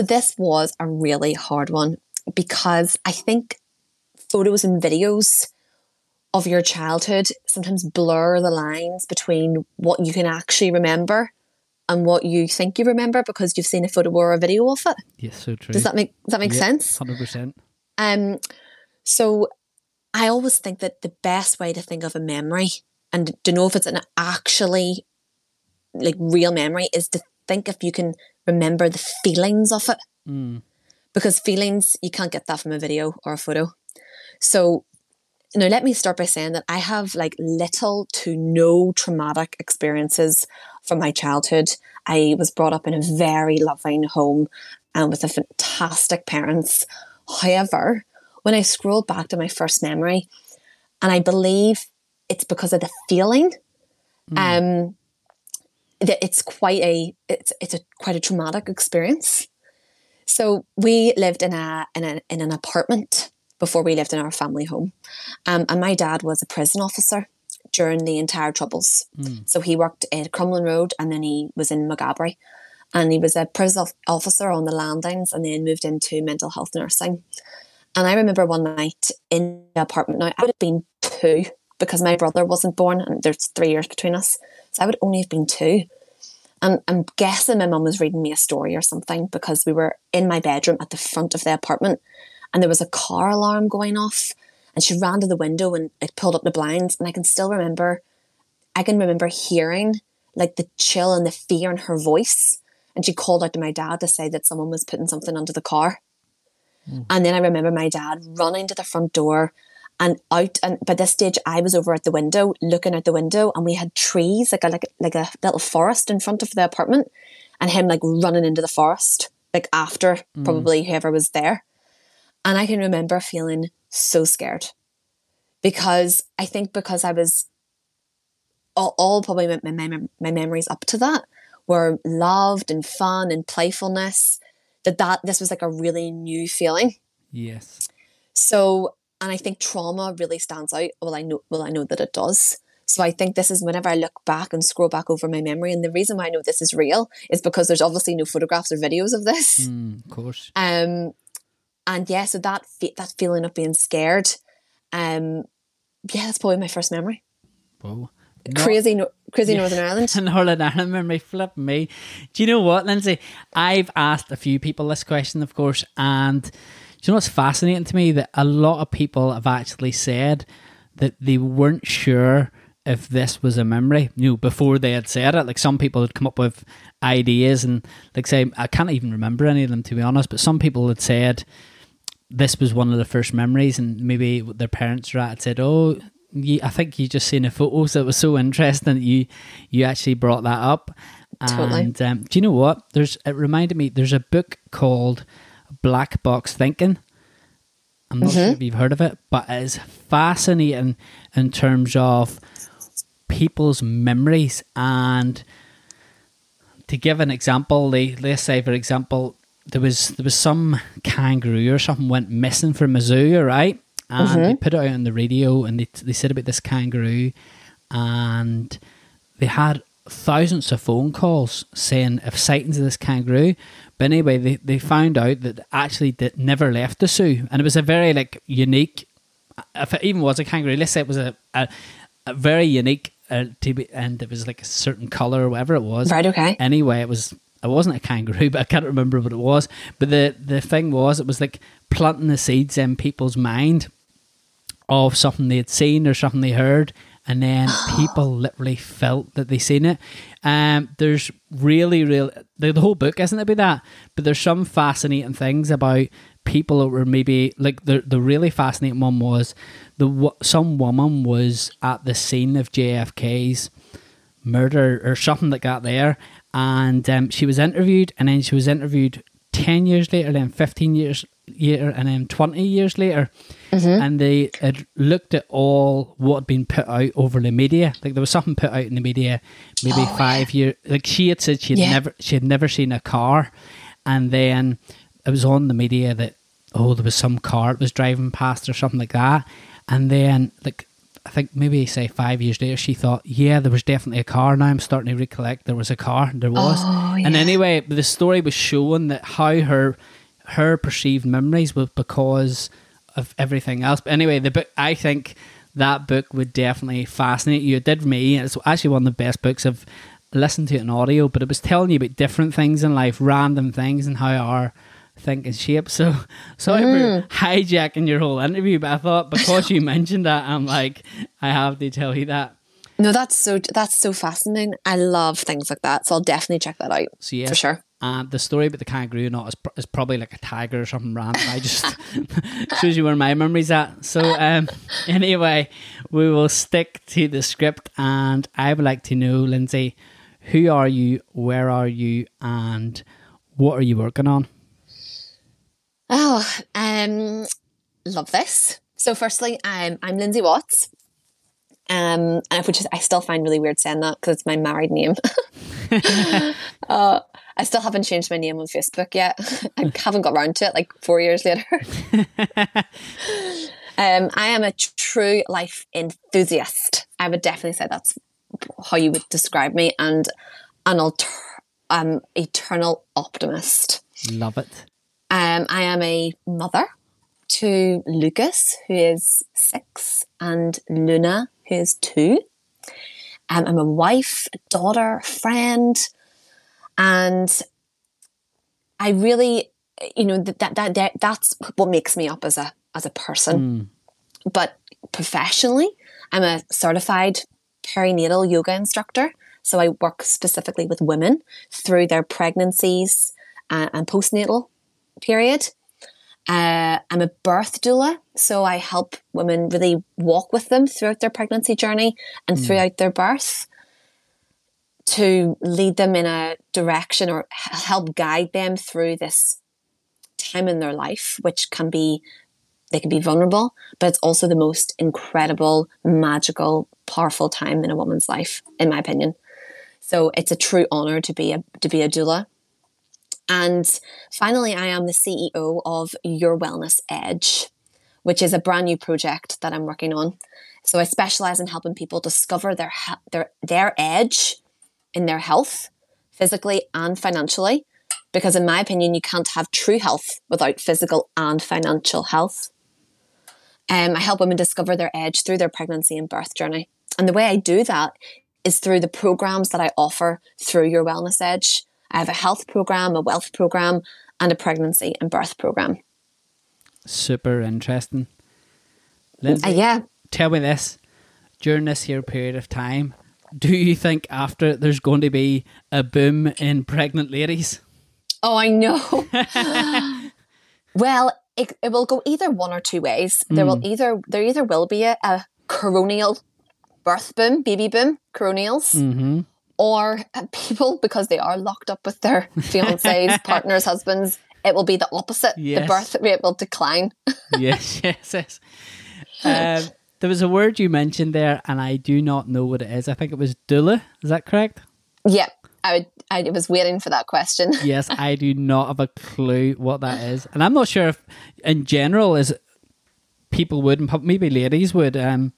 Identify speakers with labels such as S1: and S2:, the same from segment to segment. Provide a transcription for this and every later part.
S1: So this was a really hard one because I think photos and videos of your childhood sometimes blur the lines between what you can actually remember and what you think you remember because you've seen a photo or a video of it.
S2: Yes, so true.
S1: Does that make does that make
S2: Yeah,
S1: sense?
S2: 100%.
S1: Um, so I always think that the best way to think of a memory and to know if it's an actually like real memory is to think if you can remember the feelings of it.
S2: Mm.
S1: Because feelings you can't get that from a video or a photo. So now let me start by saying that I have like little to no traumatic experiences from my childhood. I was brought up in a very loving home and with a fantastic parents. However, when I scroll back to my first memory, and I believe it's because of the feeling, um, that it's quite a it's it's a quite a traumatic experience. So we lived in a in a in an apartment before we lived in our family home, um, and my dad was a prison officer during the entire troubles. So he worked at Crumlin Road, and then he was in Maghaberry, and he was a prison officer on the landings, and then moved into mental health nursing. And I remember one night in the apartment. Now I would have been two because my brother wasn't born, and there's three years between us, so I would only have been two. And I'm guessing my mum was reading me a story or something because we were in my bedroom at the front of the apartment, and there was a car alarm going off, and she ran to the window and like pulled up the blinds, and I can still remember, I can remember hearing like the chill and the fear in her voice, and she called out to my dad to say that someone was putting something under the car. Hmm. And then I remember my dad running to the front door and out. And by this stage, I was over at the window, looking out the window, and we had trees, like a like, like a little forest in front of the apartment, and him like running into the forest, like after mm. probably whoever was there. And I can remember feeling so scared because I think because I was all, all probably my, my, my memories up to that were loved and fun and playfulness that that this was like a really new feeling
S2: Yes.
S1: so and i think trauma really stands out well i know well i know that it does so i think this is whenever i look back and scroll back over my memory and the reason why i know this is real is because there's obviously no photographs or videos of this
S2: Mm, of course.
S1: um and yeah so that fe- that feeling of being scared um yeah that's probably my first memory
S2: Whoa.
S1: crazy no- crazy
S2: Yeah.
S1: northern ireland
S2: Northern Ireland memory flip me. Do you know what, Lindsay? I've asked a few people this question, of course, and you know what's fascinating to me? That a lot of people have actually said that they weren't sure if this was a memory, you know, before they had said it. Like some people had come up with ideas and like say I can't even remember any of them to be honest, but some people had said this was one of the first memories and maybe their parents were at had said, Oh, you, I think you just seen a photo, so it was so interesting that you you actually brought that up.
S1: Totally.
S2: And um, do you know what? There's it reminded me. There's a book called Black Box Thinking. I'm not sure mm-hmm. if you've heard of it, but it is fascinating in terms of people's memories. And to give an example, they, let's say for example, there was there was some kangaroo or something went missing from zoo, right? And mm-hmm. they put it out on the radio, and they they said about this kangaroo, and they had thousands of phone calls saying of sightings of this kangaroo. But anyway, they, they found out that actually that never left the zoo, and it was a very like unique. If it even was a kangaroo, let's say it was a a, a very unique, uh, to be, and it was like a certain color or whatever it was.
S1: Right, okay.
S2: Anyway, it was it wasn't a kangaroo, but I can't remember what it was. But the the thing was, it was like planting the seeds in people's mind of something they had seen or something they heard, and then people literally felt that they seen it. Um, there's really, really the, the whole book isn't about that, but there's some fascinating things about people that were maybe like the the really fascinating one was the some woman was at the scene of JFK's murder or something that got there, and um, she was interviewed, and then she was interviewed ten years later, then fifteen years later, and then twenty years later, mm-hmm. and they had looked at all what had been put out over the media. Like there was something put out in the media, maybe oh, five years. Like she had said she had
S1: Yeah.
S2: never she had never seen a car, and then it was on the media that oh there was some car that was driving past or something like that, and then like I think maybe say five years later, she thought, yeah, there was definitely a car. Now I'm starting to recollect there was a car. There was.
S1: Oh,
S2: And anyway, the story was showing that how her her perceived memories was because of everything else. But anyway, the book I think that book would definitely fascinate you. It did me. It's actually one of the best books I've listened to in audio, but it was telling you about different things in life, random things and how our thinking shapes. So sorry
S1: Mm.
S2: for hijacking your whole interview, but I thought because you mentioned that, I'm like, I have to tell you that.
S1: No, that's so that's so fascinating. I love things like that, so I'll definitely check that out
S2: So yes,
S1: for sure.
S2: And the story about the kangaroo not is, pr- is probably like a tiger or something random. I just shows you where my memory's at. So um, anyway, we will stick to the script, and I would like to know, Lindsay, who are you, where are you, and what are you working on?
S1: Oh, um, love this. So, firstly, I'm I'm Lindsay Watts, um, and which is I still find really weird saying that because it's my married name. uh, I still haven't changed my name on Facebook yet. I haven't got around to it. Like four years later. um, I am a true life enthusiast. I would definitely say that's how you would describe me, and an alter, um, eternal optimist.
S2: Love it.
S1: Um, I am a mother to Lucas, who is six, and Luna, who is two. Um, I'm a wife, a daughter, friend, and I really, you know, that, that that that that's what makes me up as a as a person. But professionally, I'm a certified perinatal yoga instructor. So I work specifically with women through their pregnancies uh, and postnatal period. Uh, I'm a birth doula, so I help women really walk with them throughout their pregnancy journey and throughout their birth to lead them in a direction or help guide them through this time in their life, which can be they can be vulnerable, but it's also the most incredible, magical, powerful time in a woman's life, in my opinion. So it's a true honor to be a to be a doula. And finally, I am the CEO of Your Wellness Edge, which is a brand new project that I'm working on. So I specialize in helping people discover their their their edge in their health, physically and financially, because in my opinion, you can't have true health without physical and financial health. Um, I help women discover their edge through their pregnancy and birth journey, and the way I do that is through the programs that I offer through Your Wellness Edge. I have a health program, a wealth program, and a pregnancy and birth program.
S2: Super interesting. Lindsay,
S1: Uh, yeah,
S2: tell me this during this here period of time do you think after there's going to be a boom in pregnant ladies
S1: Oh, I know. well, it, it will go either one or two ways. There will either there either will be a, a coronial birth boom, baby boom, coronials,
S2: mm-hmm.
S1: or people because they are locked up with their fiancés, partners, husbands. It will be the opposite.
S2: Yes.
S1: The birth rate will decline.
S2: yes yes yes um, there was a word you mentioned there and i do not know what it is i think it was doula is that correct
S1: yeah, I would. I was waiting for that question.
S2: yes i do not have a clue what that is and i'm not sure if in general is people would and maybe ladies would um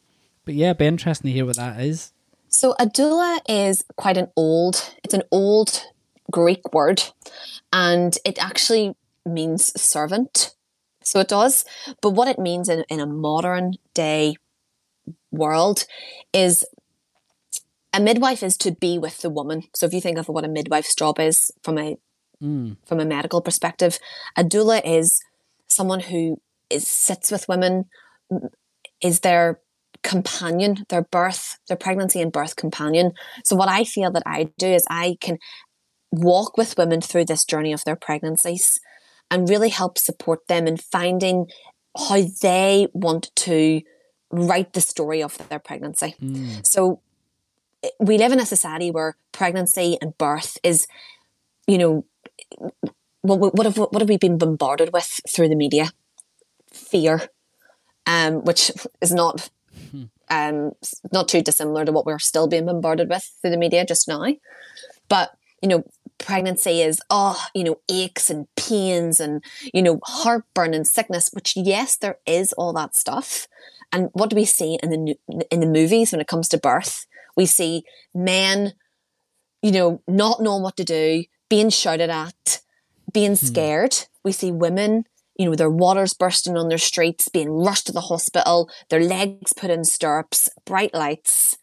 S2: but yeah it'd be interesting to hear what that is
S1: So a doula is quite an old, it's an old Greek word and it actually means servant. So it does. But what it means in, in a modern day world is a midwife is to be with the woman. So if you think of what a midwife's job is from a
S2: mm.
S1: from a medical perspective, a doula is someone who is sits with women, is their companion, their birth, their pregnancy and birth companion. So what I feel that I do is I can walk with women through this journey of their pregnancies and really help support them in finding how they want to write the story of their pregnancy.
S2: Mm.
S1: So we live in a society where pregnancy and birth is, you know, what, what have what have we been bombarded with through the media? Fear, um, which is not um, not too dissimilar to what we're still being bombarded with through the media just now. But you know, pregnancy is oh, you know, aches and pains and you know, heartburn and sickness. Which yes, there is all that stuff, and what do we see in the in the movies when it comes to birth? We see men, you know, not knowing what to do, being shouted at, being hmm. scared. We see women, you know, their waters bursting on their streets, being rushed to the hospital, their legs put in stirrups, bright lights.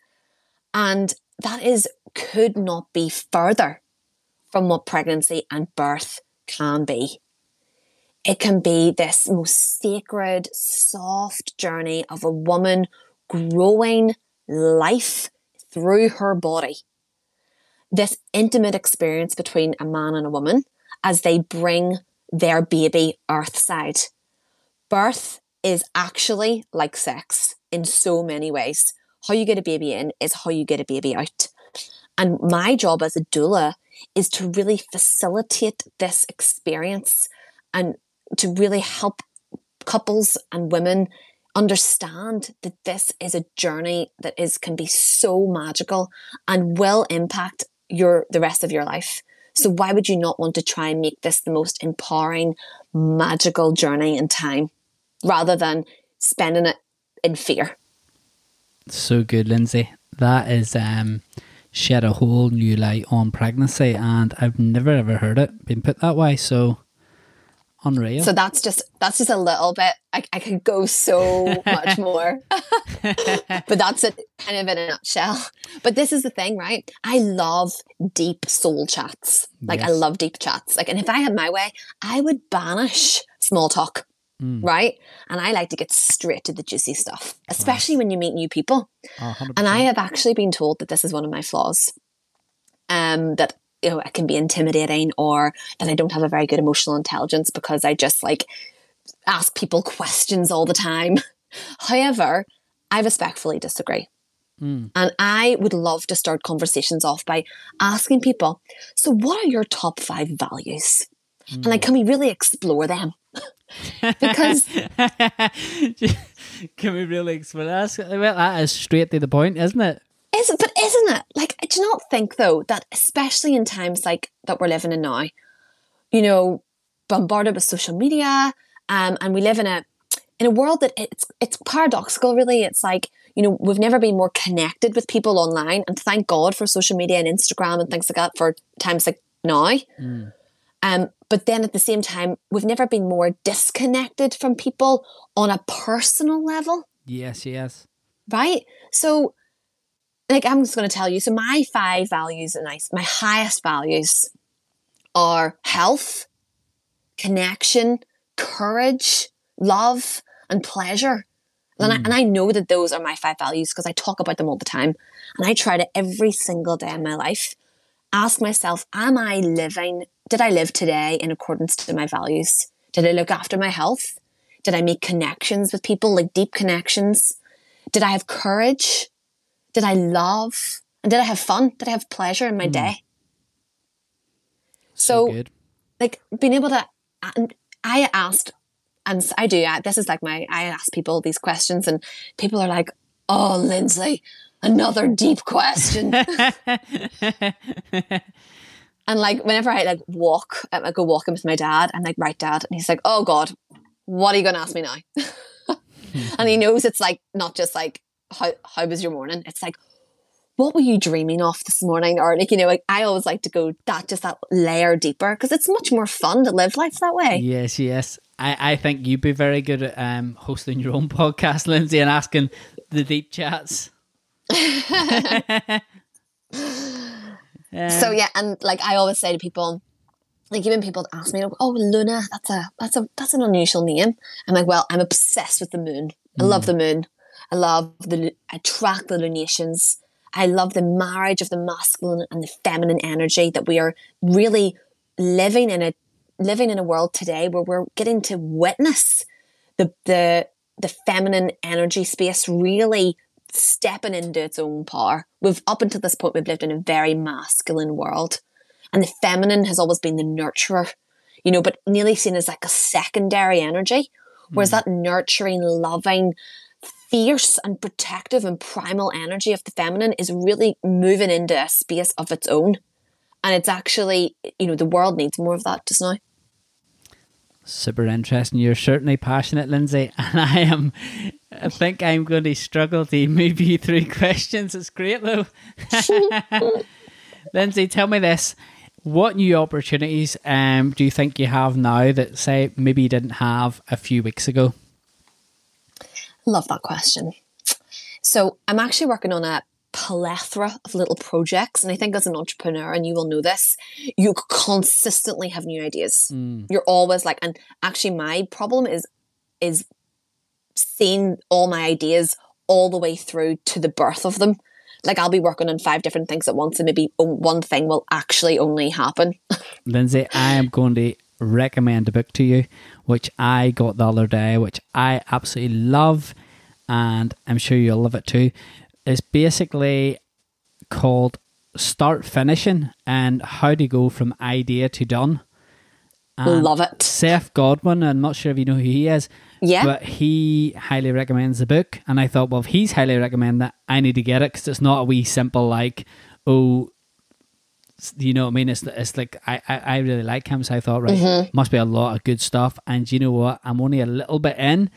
S1: And that is could not be further from what pregnancy and birth can be. It can be this most sacred, soft journey of a woman growing life through her body. This intimate experience between a man and a woman as they bring their baby earthside. Birth is actually like sex in so many ways. How you get a baby in is how you get a baby out. And my job as a doula is to really facilitate this experience and to really help couples and women understand that this is a journey that is can be so magical and will impact your the rest of your life. So why would you not want to try and make this the most empowering, magical journey in time rather than spending it in fear?
S2: So good, Lindsay. That is um shed a whole new light on pregnancy and I've never ever heard it being put that way. So unreal.
S1: So that's just that's just a little bit. I, I could go so much more, but that's it, kind of in a nutshell. But this is the thing, right? I love deep soul chats. Like I love deep chats. Like, and if I had my way, I would banish small talk, right? And I like to get straight to the juicy stuff, especially when you meet new people.
S2: Oh,
S1: And I have actually been told that this is one of my flaws. Um, that you know, I can be intimidating or that I don't have a very good emotional intelligence because I just like ask people questions all the time. However, I respectfully disagree. Hmm. And I would love to start conversations off by asking people, so what are your top five values? And like, hmm. can we really explore them? because
S2: Can we really explore that? Well, that is straight to the point, isn't it?
S1: Is but isn't it? Like, do you not think though that especially in times like that we're living in now, you know, bombarded with social media, um, and we live in a in a world that it's it's paradoxical. Really, it's like you know we've never been more connected with people online, and thank God for social media and Instagram and things like that for times like now. Um, but then at the same time, we've never been more disconnected from people on a personal level
S2: Yes, yes.
S1: right? So, like, I'm just going to tell you. So, my five values and I, my highest values are health, connection, courage, love, and pleasure. And, I, and mm. I know that those are my five values because I talk about them all the time. And I try to every single day in my life ask myself, am I living, did I live today in accordance to my values? Did I look after my health? Did I make connections with people, like deep connections? Did I have courage? Did I love? And did I have fun? Did I have pleasure in my hmm. day?
S2: So,
S1: So, like being able to, and I asked, and I do, I, this is like my, I ask people these questions, and people are like, oh, Lindsay, another deep question. and like, whenever I like walk, I go walking with my dad, I'm like, right, dad. And he's like, oh, God, what are you going to ask me now? and he knows it's like, not just like, how, how was your morning? It's like, what were you dreaming of this morning? Or like, you know, like I always like to go that just that layer deeper because it's much more fun to live life that way.
S2: Yes, yes. I, I think you'd be very good at um, hosting your own podcast, Lindsay, and asking the deep chats.
S1: So yeah, and like I always say to people, like even people ask me, "Oh, Luna, that's a that's a that's an unusual name." I'm like, "Well, I'm obsessed with the moon. I love the moon. I love the I track the lunations. I love the marriage of the masculine and the feminine energy that we are really living in a living in a world today where we're getting to witness the the the feminine energy space really stepping into its own power. We've up until this point we've lived in a very masculine world. And the feminine has always been the nurturer, you know, but nearly seen as like a secondary energy. Whereas hmm. that nurturing, loving, fierce and protective and primal energy of the feminine is really moving into a space of its own. And it's actually, you know, the world needs more of that just now.
S2: Super interesting. You're certainly passionate, Lindsay, and I am I think I'm going to struggle to move you through questions. It's great though. Lindsay, tell me this. What new opportunities um, do you think you have now that, say, maybe you didn't have a few weeks ago?
S1: Love that question. So, I'm actually working on a plethora of little projects. And I think as an entrepreneur, and you will know this, you consistently have new ideas. Mm. You're always like, and actually, my problem is is seeing all my ideas all the way through to the birth of them. Like I'll be working on five different things at once, and maybe one thing will actually only happen.
S2: Lindsay, I am going to recommend a book to you, which I got the other day, which I absolutely love, and I'm sure you'll love it too. It's basically called Start Finishing and How to Go from Idea to Done.
S1: And Love it.
S2: Seth Godin, I'm not sure if you know who he is.
S1: Yeah.
S2: But he highly recommends the book. And I thought, well, if he's highly recommend that, I need to get it because it's not a wee simple, like, oh, you know what I mean? It's, it's like, I, I, I really like him. So I thought, right, mm-hmm. must be a lot of good stuff. And you know what? I'm only a little bit in,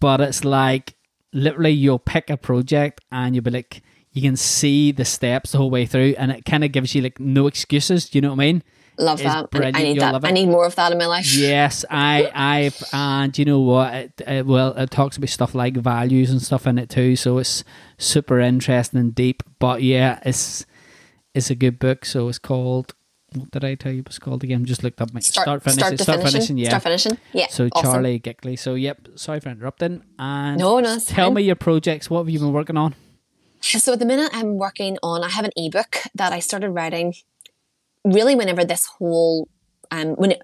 S2: but it's like, literally, you'll pick a project and you'll be like, you can see the steps the whole way through. And it kind of gives you like no excuses. Do you know what I mean?
S1: Love that. I, I, need You'll that. I need more of that in my life.
S2: Yes, I, I, and you know what? It, it, well, it talks about stuff like values and stuff in it too. So it's super interesting and deep. But yeah, it's it's a good book. So it's called. What did I tell you it was called again? Just looked up my
S1: start, start finishing. Start, start finishing. finishing. Yeah. Start finishing. Yeah.
S2: So
S1: awesome.
S2: Charlie Gilkey. So yep. Sorry for interrupting. And
S1: no, no.
S2: Tell fine. me your projects. What have you been working on?
S1: So at the minute, I'm working on. I have an ebook that I started writing. Really, whenever this whole um, when it,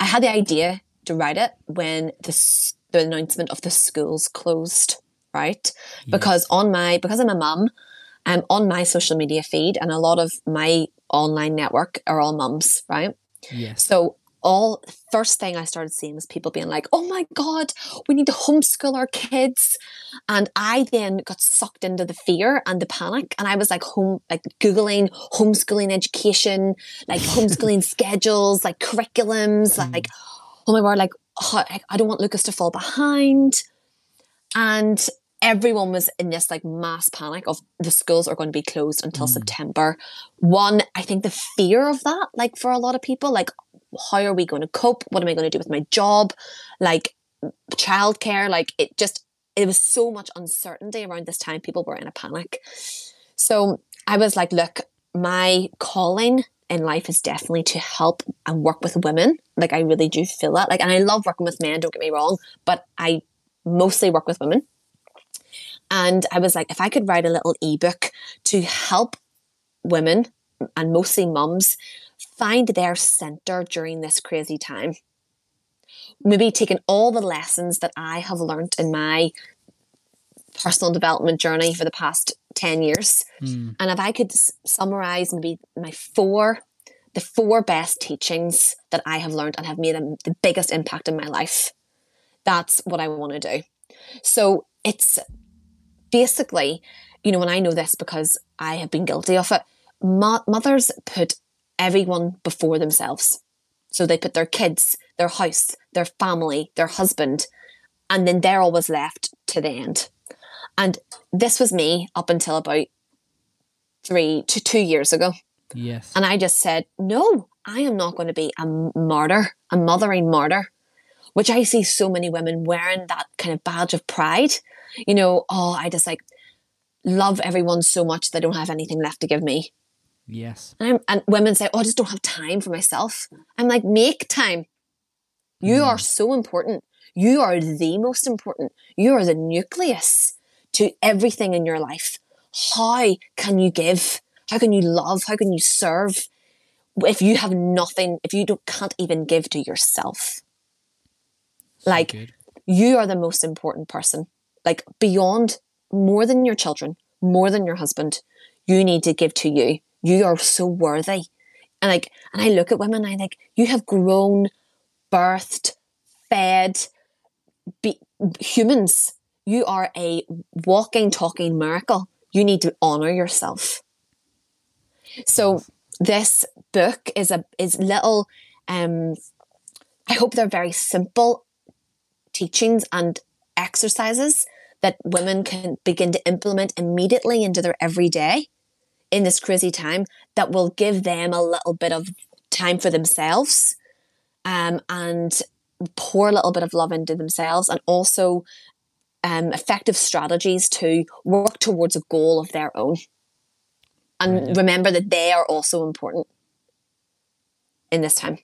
S1: I had the idea to write it when the the announcement of the schools closed, right? Yes. Because on my because I'm a mum, um, on my social media feed, and a lot of my online network are all mums, right?
S2: Yes.
S1: So all first thing I started seeing was people being like, "Oh my god, we need to homeschool our kids," and I then got sucked into the fear and the panic, and I was like home, like googling homeschooling education, like homeschooling schedules, like curriculums, mm. like oh my word, like oh, I don't want Lucas to fall behind, and everyone was in this like mass panic of the schools are going to be closed until mm. September. One, I think the fear of that, like for a lot of people, like how are we going to cope? What am I going to do with my job? Like childcare, like it just, it was so much uncertainty around this time. People were in a panic. So I was like, look, my calling in life is definitely to help and work with women. Like I really do feel that. Like, and I love working with men, don't get me wrong, but I mostly work with women. And I was like, if I could write a little ebook to help women and mostly mums find their center during this crazy time. Maybe taking all the lessons that I have learned in my personal development journey for the past 10 years. Mm. And if I could summarize maybe my four, the four best teachings that I have learned and have made the biggest impact in my life, that's what I want to do. So it's basically, you know, when I know this because I have been guilty of it, mo- mothers put everyone before themselves. So they put their kids, their house, their family, their husband, and then they're always left to the end. And this was me up until about three to two years ago.
S2: Yes.
S1: And I just said, no, I am not going to be a martyr, a mothering martyr, which I see so many women wearing that kind of badge of pride. You know, oh, I just like love everyone so much they don't have anything left to give me.
S2: Yes.
S1: And, and, women say, oh, I just don't have time for myself. I'm like, make time. You mm. are so important. You are the most important. You are the nucleus to everything in your life. How can you give? How can you love? How can you serve if you have nothing, if you don't, can't even give to yourself? So like, good. you are the most important person. Like, beyond more than your children, more than your husband, you need to give to you you are so worthy. And like, and I look at women, I think you have grown, birthed, fed, be, humans. You are a walking, talking miracle. You need to honor yourself. So this book is a is little. Um, I hope they're very simple teachings and exercises that women can begin to implement immediately into their everyday in this crazy time that will give them a little bit of time for themselves um, and pour a little bit of love into themselves and also um, effective strategies to work towards a goal of their own. And
S2: Right.
S1: remember that they are also important in this time.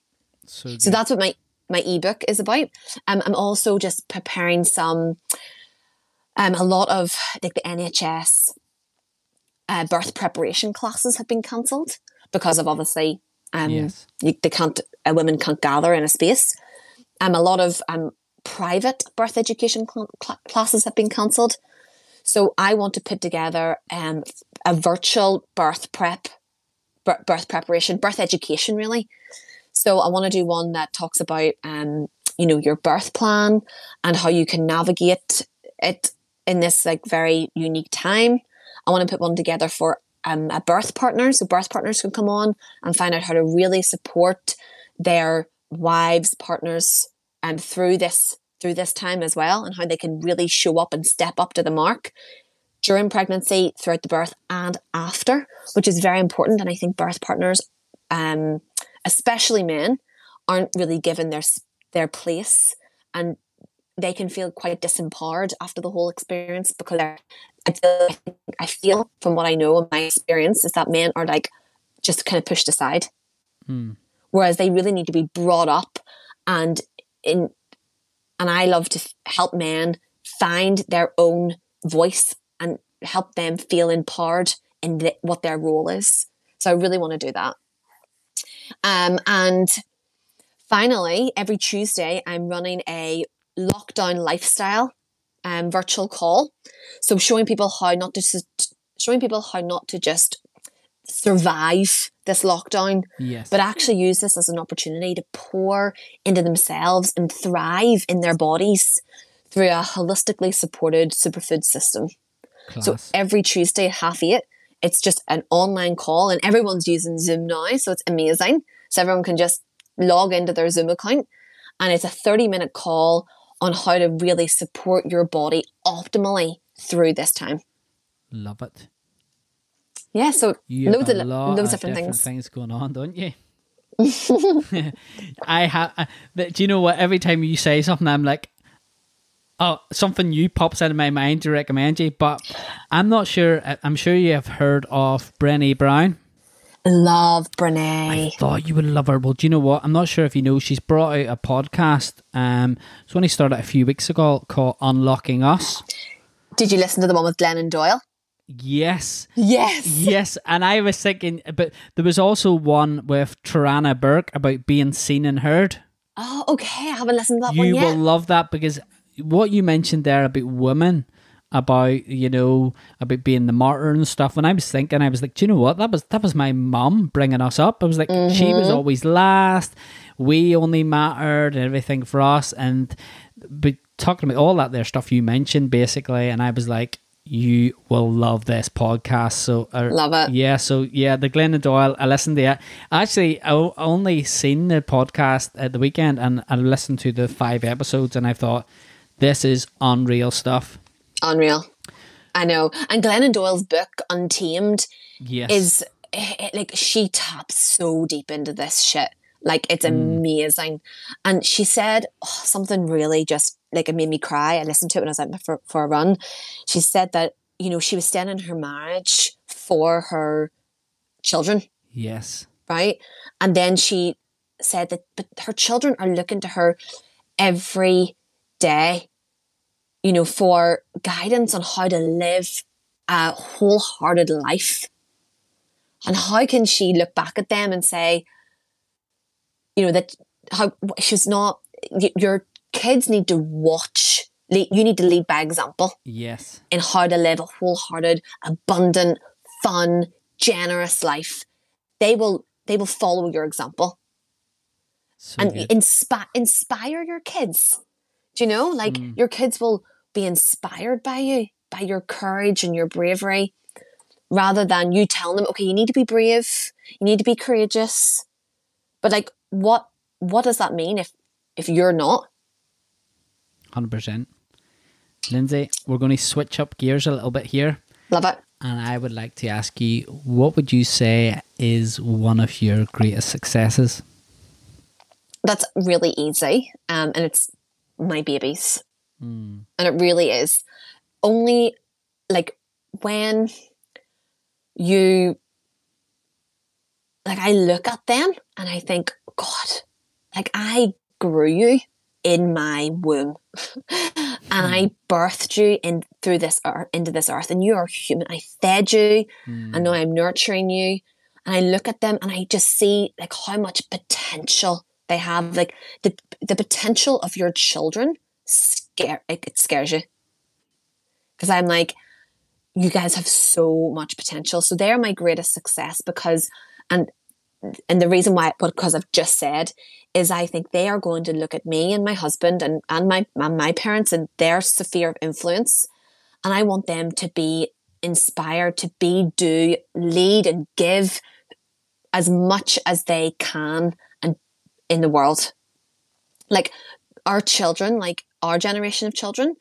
S2: So,
S1: So that's what my my ebook is about. Um, I'm also just preparing some, um, a lot of like the NHS uh, birth preparation classes have been cancelled because of obviously um,
S2: yes.
S1: you, they can't uh, women can't gather in a space. Um, a lot of um, private birth education cl- cl- classes have been cancelled. So I want to put together um, a virtual birth prep, bir- birth preparation, birth education really. So I want to do one that talks about um, you know your birth plan and how you can navigate it in this like very unique time. I want to put one together for um, a birth partner, so birth partners can come on and find out how to really support their wives, partners, and through this through this time as well, and how they can really show up and step up to the mark during pregnancy, throughout the birth, and after, which is very important. And I think birth partners, um, especially men, aren't really given their their place, and they can feel quite disempowered after the whole experience because I feel, I feel from what I know in my experience is that men are like just kind of pushed aside,
S2: Hmm.
S1: whereas they really need to be brought up and in. And I love to help men find their own voice and help them feel empowered in the, what their role is. So I really want to do that. Um, and finally, every Tuesday, I'm running a lockdown lifestyle um, virtual call. So showing people how not to just, showing people how not to just survive this lockdown,
S2: Yes.
S1: but actually use this as an opportunity to pour into themselves and thrive in their bodies through a holistically supported superfood system.
S2: Class.
S1: So every Tuesday at half eight, it's just an online call, and everyone's using Zoom now, so it's amazing. So everyone can just log into their Zoom account, and it's a 30 minute call on how to really support your body optimally through this time.
S2: Love it.
S1: Yeah, so
S2: You
S1: loads of, loads
S2: of
S1: of different,
S2: different
S1: things.
S2: things going on, don't you? I have. Uh, but do you know what? Every time you say something, I'm like, oh, something new pops into my mind to recommend you. But I'm not sure. I- I'm sure you have heard of Brené Brown.
S1: Love Brene.
S2: I thought you would love her. Well, do you know what? I'm not sure if you know. She's brought out a podcast. Um, it's only started a few weeks ago called Unlocking Us.
S1: Did you listen to the one with Glennon Doyle?
S2: Yes.
S1: Yes.
S2: yes, and I was thinking, but there was also one with Tarana Burke about being seen and heard.
S1: Oh, okay. I haven't listened to that
S2: you
S1: one yet.
S2: You will love that because what you mentioned there about women, about you know about being the martyr and stuff. When I was thinking, I was like, do you know what? That was that was my mum bringing us up. I was like, she was always last. We only mattered and everything for us, and but talking about all that there stuff you mentioned basically, and I was like. You will love this podcast. So uh,
S1: Love it.
S2: Yeah. So yeah, the Glennon Doyle. I listened to it. Actually, I only seen the podcast at the weekend, and I listened to the five episodes, and I thought this is unreal stuff.
S1: Unreal. I know. And Glennon Doyle's book, Untamed,
S2: Yes.
S1: is eh, eh, like she taps so deep into this shit. Like it's amazing. And she said oh, something really just like it made me cry. I listened to it when I was out for, for a run. She said that, you know, she was staying in her marriage for her children,
S2: yes.
S1: right? And then she said that but her children are looking to her every day, you know, for guidance on how to live a wholehearted life. And how can she look back at them and say, you know, that how she's not, your kids need to watch, you need to lead by example
S2: Yes.
S1: in how to live a wholehearted, abundant, fun, generous life. They will, they will follow your example
S2: So
S1: and inspire inspire your kids. Do you know? Like mm. your kids will be inspired by you, by your courage and your bravery, rather than you telling them, okay, you need to be brave, you need to be courageous. But like what what does that mean if if you're not?
S2: Hundred percent. Lindsay, we're going to switch up gears a little bit here.
S1: Love it.
S2: And I would like to ask you, what would you say is one of your greatest successes?
S1: That's really easy. Um, and it's my babies.
S2: Mm.
S1: And it really is. Only like when you like I look at them and I think, God, like I grew you in my womb and I birthed you in through this earth into this earth and you are human. I fed you
S2: Mm.
S1: and now I'm nurturing you. And I look at them and I just see like how much potential they have. Like the the potential of your children scare it scares you. Because I'm like, you guys have so much potential. So they're my greatest success because and and the reason why because I've just said is I think they are going to look at me and my husband and, and my and my parents and their sphere of influence. And I want them to be inspired to be, do, lead and give as much as they can and in the world. Like our children, like our generation of children,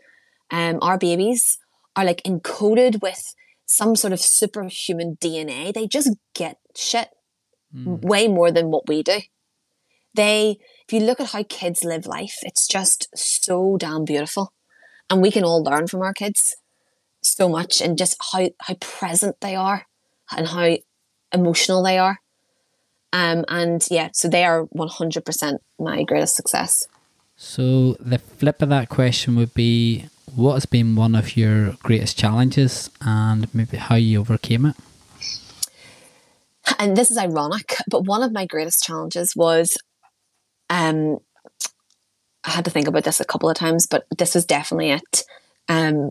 S1: um, our babies are like encoded with some sort of superhuman DNA. They just get shit
S2: Mm.
S1: way more than what we do. They, if you look at how kids live life, it's just so damn beautiful. And we can all learn from our kids so much and just how, how present they are and how emotional they are. Um, and yeah, so they are 100% my greatest success.
S2: So the flip of that question would be what has been one of your greatest challenges and maybe how you overcame it?
S1: and this is ironic, but one of my greatest challenges was um I had to think about this a couple of times, but this was definitely it. Um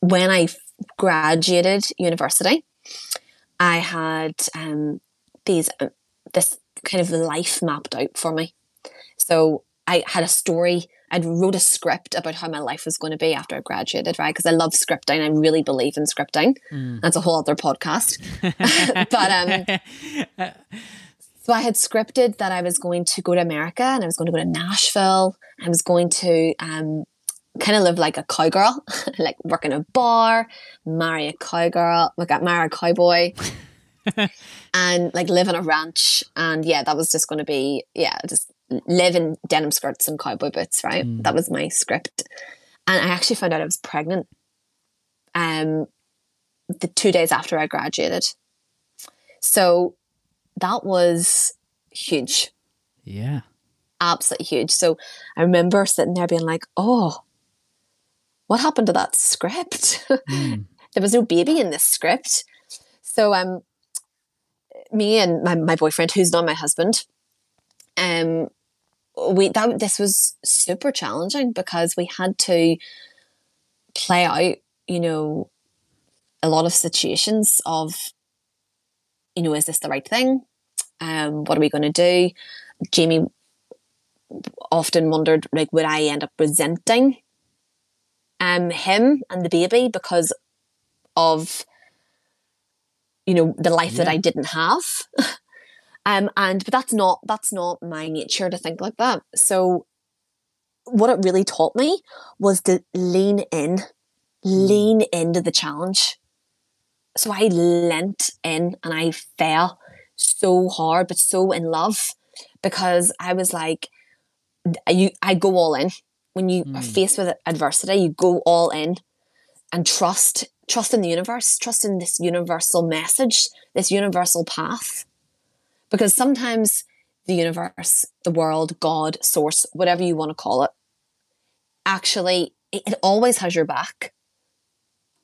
S1: when I graduated university, I had um these uh, this kind of life mapped out for me. So I had a story. I'd wrote a script about how my life was going to be after I graduated, right? Because I love scripting. I really believe in scripting. That's a whole other podcast. but um, so I had scripted that I was going to go to America and I was going to go to Nashville. I was going to um, kind of live like a cowgirl, like work in a bar, marry a cowgirl, like marry a cowboy, and like live on a ranch. And yeah, that was just going to be yeah, just live in denim skirts and cowboy boots. Right, that was my script. And I actually found out I was pregnant. Um, the two days after I graduated. So that was huge,
S2: Yeah.
S1: absolutely huge. So I remember sitting there being like, oh, what happened to that script?
S2: Mm.
S1: there was no baby in this script. So um, me and my, my boyfriend, who's not my husband, um, we that this was super challenging because we had to play out, you know, a lot of situations of, you know, is this the right thing? Um, what are we going to do? Jamie often wondered, like, would I end up resenting um him and the baby because of you know the life that I didn't have. um, and but that's not that's not my nature to think like that. So what it really taught me was to lean in, lean into the challenge. So I leant in and I fell so hard, but so in love because I was like, you, I go all in. When you are
S2: Mm.
S1: faced with adversity, you go all in and trust, trust in the universe, trust in this universal message, this universal path. Because sometimes the universe, the world, God, source, whatever you want to call it, actually, it, always has your back.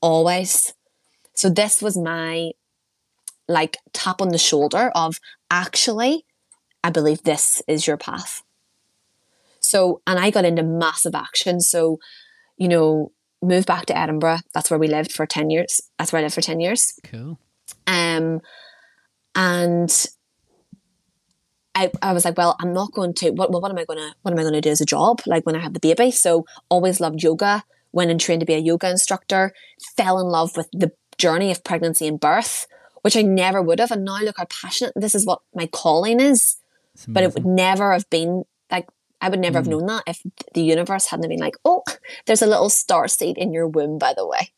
S1: Always. So this was my like tap on the shoulder of actually, I believe this is your path. So, and I got into massive action. So, you know, moved back to Edinburgh. That's where we lived for 10 years. That's where I lived for 10 years.
S2: Cool.
S1: Um, and I, I was like, well, I'm not going to, what, what am I going to, what am I going to do as a job? Like when I have the baby. So always loved yoga, went and trained to be a yoga instructor, fell in love with the journey of pregnancy and birth, which I never would have. And now look how passionate this is what my calling is but it would never have been like I would never have known that if the universe hadn't been like, oh, there's a little star seed in your womb, by the way.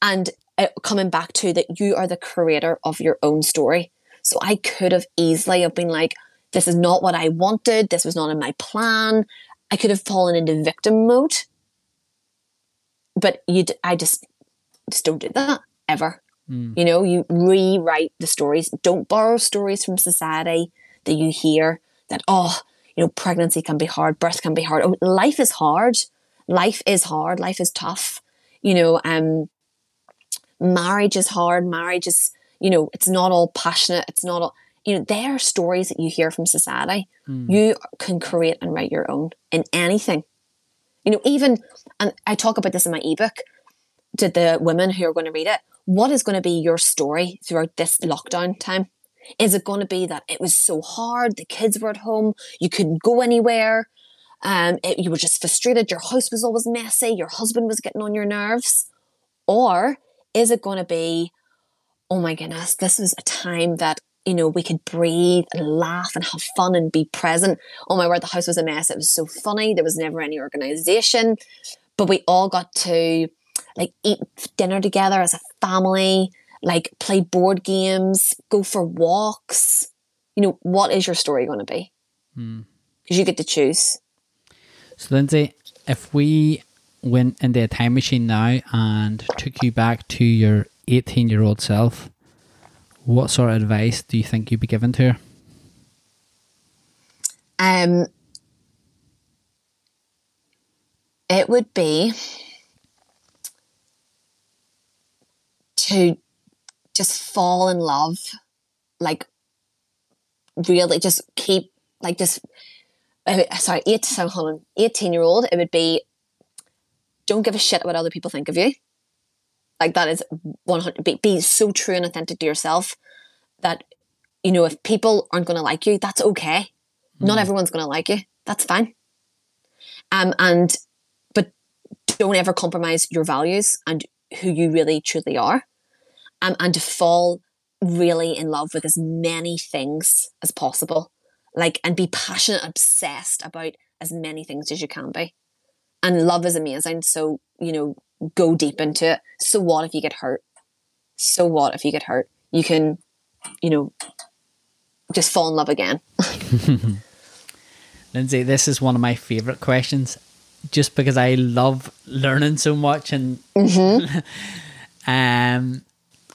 S1: And uh, coming back to that, you are the creator of your own story. So I could have easily have been like, this is not what I wanted. This was not in my plan. I could have fallen into victim mode. But you, I just, just don't do that ever. You know, you rewrite the stories. Don't borrow stories from society that you hear that, oh, you know, pregnancy can be hard, birth can be hard. Oh, life is hard. Life is hard. Life is tough. You know, um, marriage is hard. Marriage is, you know, it's not all passionate. It's not all, you know, they are stories that you hear from society. You can create and write your own in anything. You know, even, and I talk about this in my ebook to the women who are going to read it. What is going to be your story throughout this lockdown time? Is it going to be that it was so hard? The kids were at home. You couldn't go anywhere. Um, it, you were just frustrated. Your house was always messy. Your husband was getting on your nerves. Or is it going to be, oh my goodness, this was a time that, you know, we could breathe and laugh and have fun and be present. Oh my word, the house was a mess. It was so funny. There was never any organization, but we all got to like eat dinner together as a family, like play board games, go for walks. You know, what is your story going to be? Hmm. Because you get to choose.
S2: So, Lindsay, if we went into a time machine now and took you back to your 18 year old self, what sort of advice do you think you'd be given to her?
S1: Um, it would be to just fall in love, like really just keep like just. uh, Sorry, eight. So hold on, eighteen year old. It would be. Don't give a shit what other people think of you. Like that is one hundred. Be, be so true and authentic to yourself that you know if people aren't going to like you, that's okay. Not everyone's going to like you. That's fine. Um, and but don't ever compromise your values and who you really truly are. Um, and to fall really in love with as many things as possible. Like and be passionate, obsessed about as many things as you can be. And love is amazing. So, you know, go deep into it. So what if you get hurt? So what if you get hurt? You can, you know, just fall in love again.
S2: Lindsay, this is one of my favorite questions just because I love learning so much and um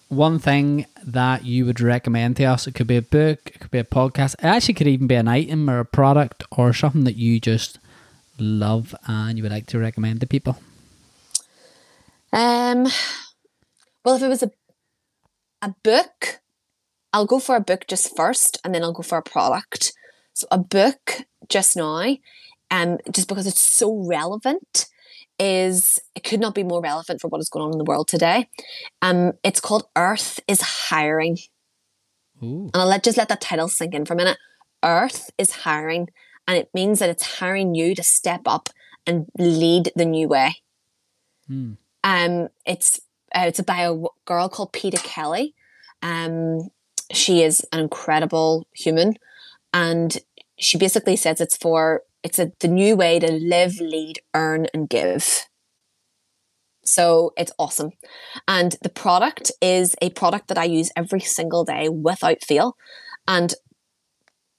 S2: one thing that you would recommend to us, it could be a book, it could be a podcast, it actually could even be an item or a product or something that you just love and you would like to recommend to people.
S1: Um, well, if it was a a book, I'll go for a book just first, and then I'll go for a product. So a book just now, um, just because it's so relevant, is it could not be more relevant for what is going on in the world today. Um, it's called Earth is Hiring,
S2: Ooh.
S1: and I'll let just let that title sink in for a minute. Earth is hiring, and it means that it's hiring you to step up and lead the new way. Um, it's uh, it's by a girl called Peta Kelly. Um, she is an incredible human, and she basically says it's for it's a, the new way to live, lead, earn, and give. So it's awesome. And the product is a product that I use every single day without fail. And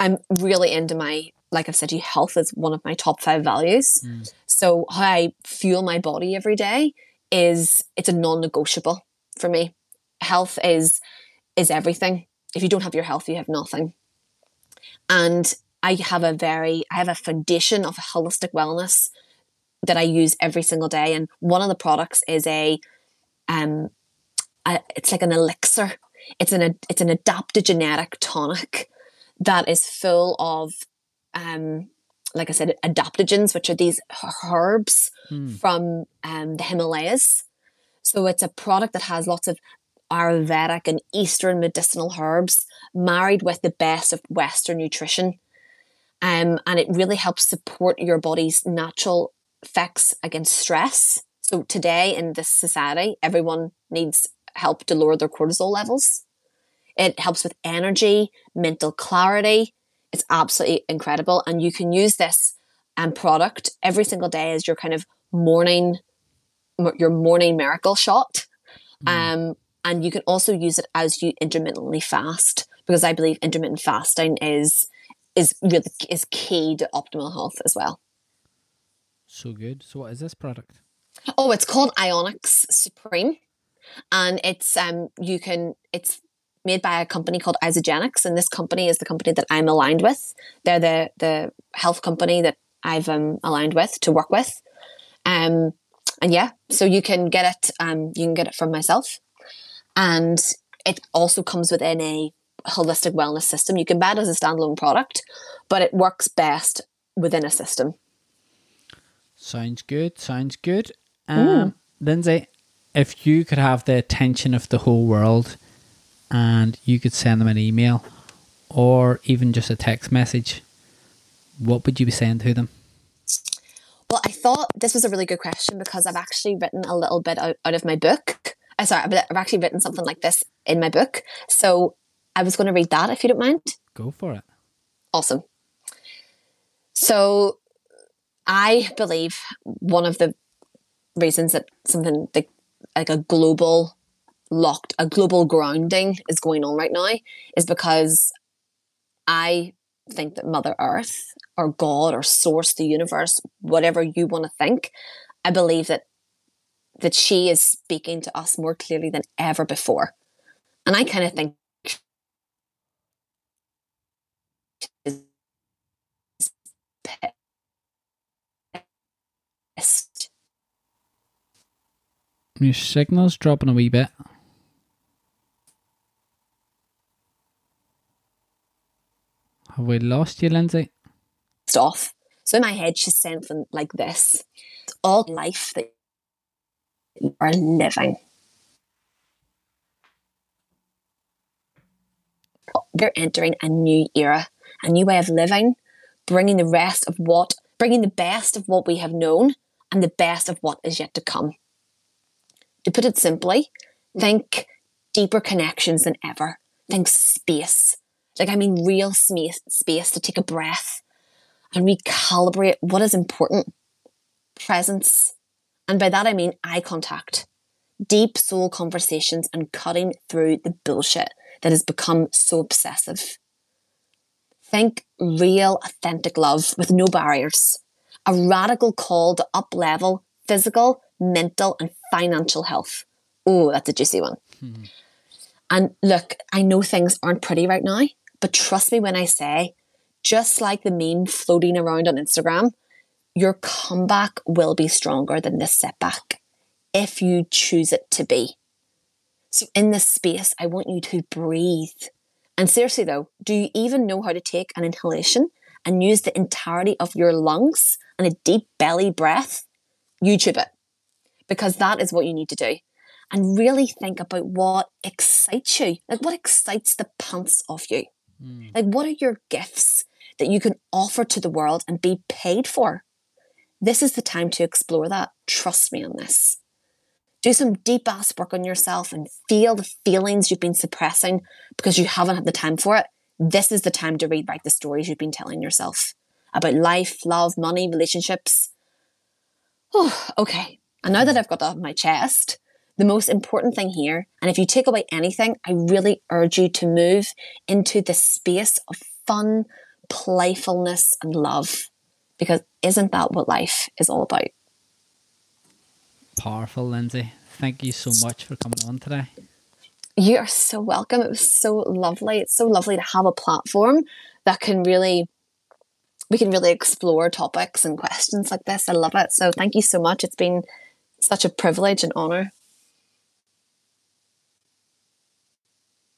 S1: I'm really into my, like I've said to you, health is one of my top five values. So how I fuel my body every day is it's a non-negotiable for me. Health is is everything. If you don't have your health, you have nothing. And I have a very I have a foundation of holistic wellness that I use every single day. And one of the products is a um a, it's like an elixir. It's an it's an adaptogenetic tonic that is full of um like I said, adaptogens, which are these herbs from um, the Himalayas. So it's a product that has lots of Ayurvedic and Eastern medicinal herbs married with the best of Western nutrition. Um, and it really helps support your body's natural effects against stress. So today in this society, everyone needs help to lower their cortisol levels. It helps with energy, mental clarity. It's absolutely incredible. And you can use this um, product every single day as your kind of morning your morning miracle shot. Um, and you can also use it as you intermittently fast because I believe intermittent fasting is is really is key to optimal health as well.
S2: So good. So what is this product?
S1: Oh, it's called Ionix Supreme, and it's um you can it's made by a company called Isagenix, and this company is the company that I'm aligned with. They're the the health company that I've um, aligned with to work with. Um, and yeah, so you can get it. Um, you can get it from myself, and it also comes within a holistic wellness system. You can buy it as a standalone product, but it works best within a system.
S2: Sounds good. Sounds good. Um, Lindsay, if you could have the attention of the whole world, and you could send them an email, or even just a text message, what would you be saying to them?
S1: Well, I thought this was a really good question because I've actually written a little bit out, out of my book. I sorry, I've I've actually written something like this in my book. So I was going to read that if you don't mind.
S2: Go for it.
S1: Awesome. So I believe one of the reasons that something like, like a global locked, a global grounding is going on right now is because I think that Mother Earth or God or Source, the universe, whatever you want to think, I believe that that she is speaking to us more clearly than ever before. And I kind of think.
S2: Your signal's dropping a wee bit. Have we lost you, Lindsay?
S1: Stuff. So in my head, she's saying something like this it's all life that you are living. We're entering a new era, a new way of living, bringing the rest of what, bringing the best of what we have known and the best of what is yet to come. To put it simply, think deeper connections than ever. Think space. Like, I mean, real space, space to take a breath and recalibrate what is important presence. And by that, I mean eye contact, deep soul conversations, and cutting through the bullshit that has become so obsessive. Think real, authentic love with no barriers, a radical call to up level physical, mental, and financial health. Oh, that's a juicy one. Hmm. And look, I know things aren't pretty right now, but trust me when I say just like the meme floating around on Instagram, your comeback will be stronger than this setback if you choose it to be. So, in this space, I want you to breathe. And seriously, though, do you even know how to take an inhalation and use the entirety of your lungs and a deep belly breath? YouTube it because that is what you need to do. And really think about what excites you. Like, what excites the pants off you? Mm. Like, what are your gifts? that you can offer to the world and be paid for. This is the time to explore that. Trust me on this. Do some deep ass work on yourself and feel the feelings you've been suppressing because you haven't had the time for it. This is the time to rewrite the stories you've been telling yourself about life, love, money, relationships. Oh, okay. And now that I've got that off my chest, the most important thing here, and if you take away anything, I really urge you to move into the space of fun, playfulness and love. Because isn't that what life is all about?
S2: Powerful, Lindsay. Thank you so much for coming on today.
S1: You are so welcome. It was so lovely. It's so lovely to have a platform that can really we can really explore topics and questions like this. I love it. So thank you so much. It's been such a privilege and honor.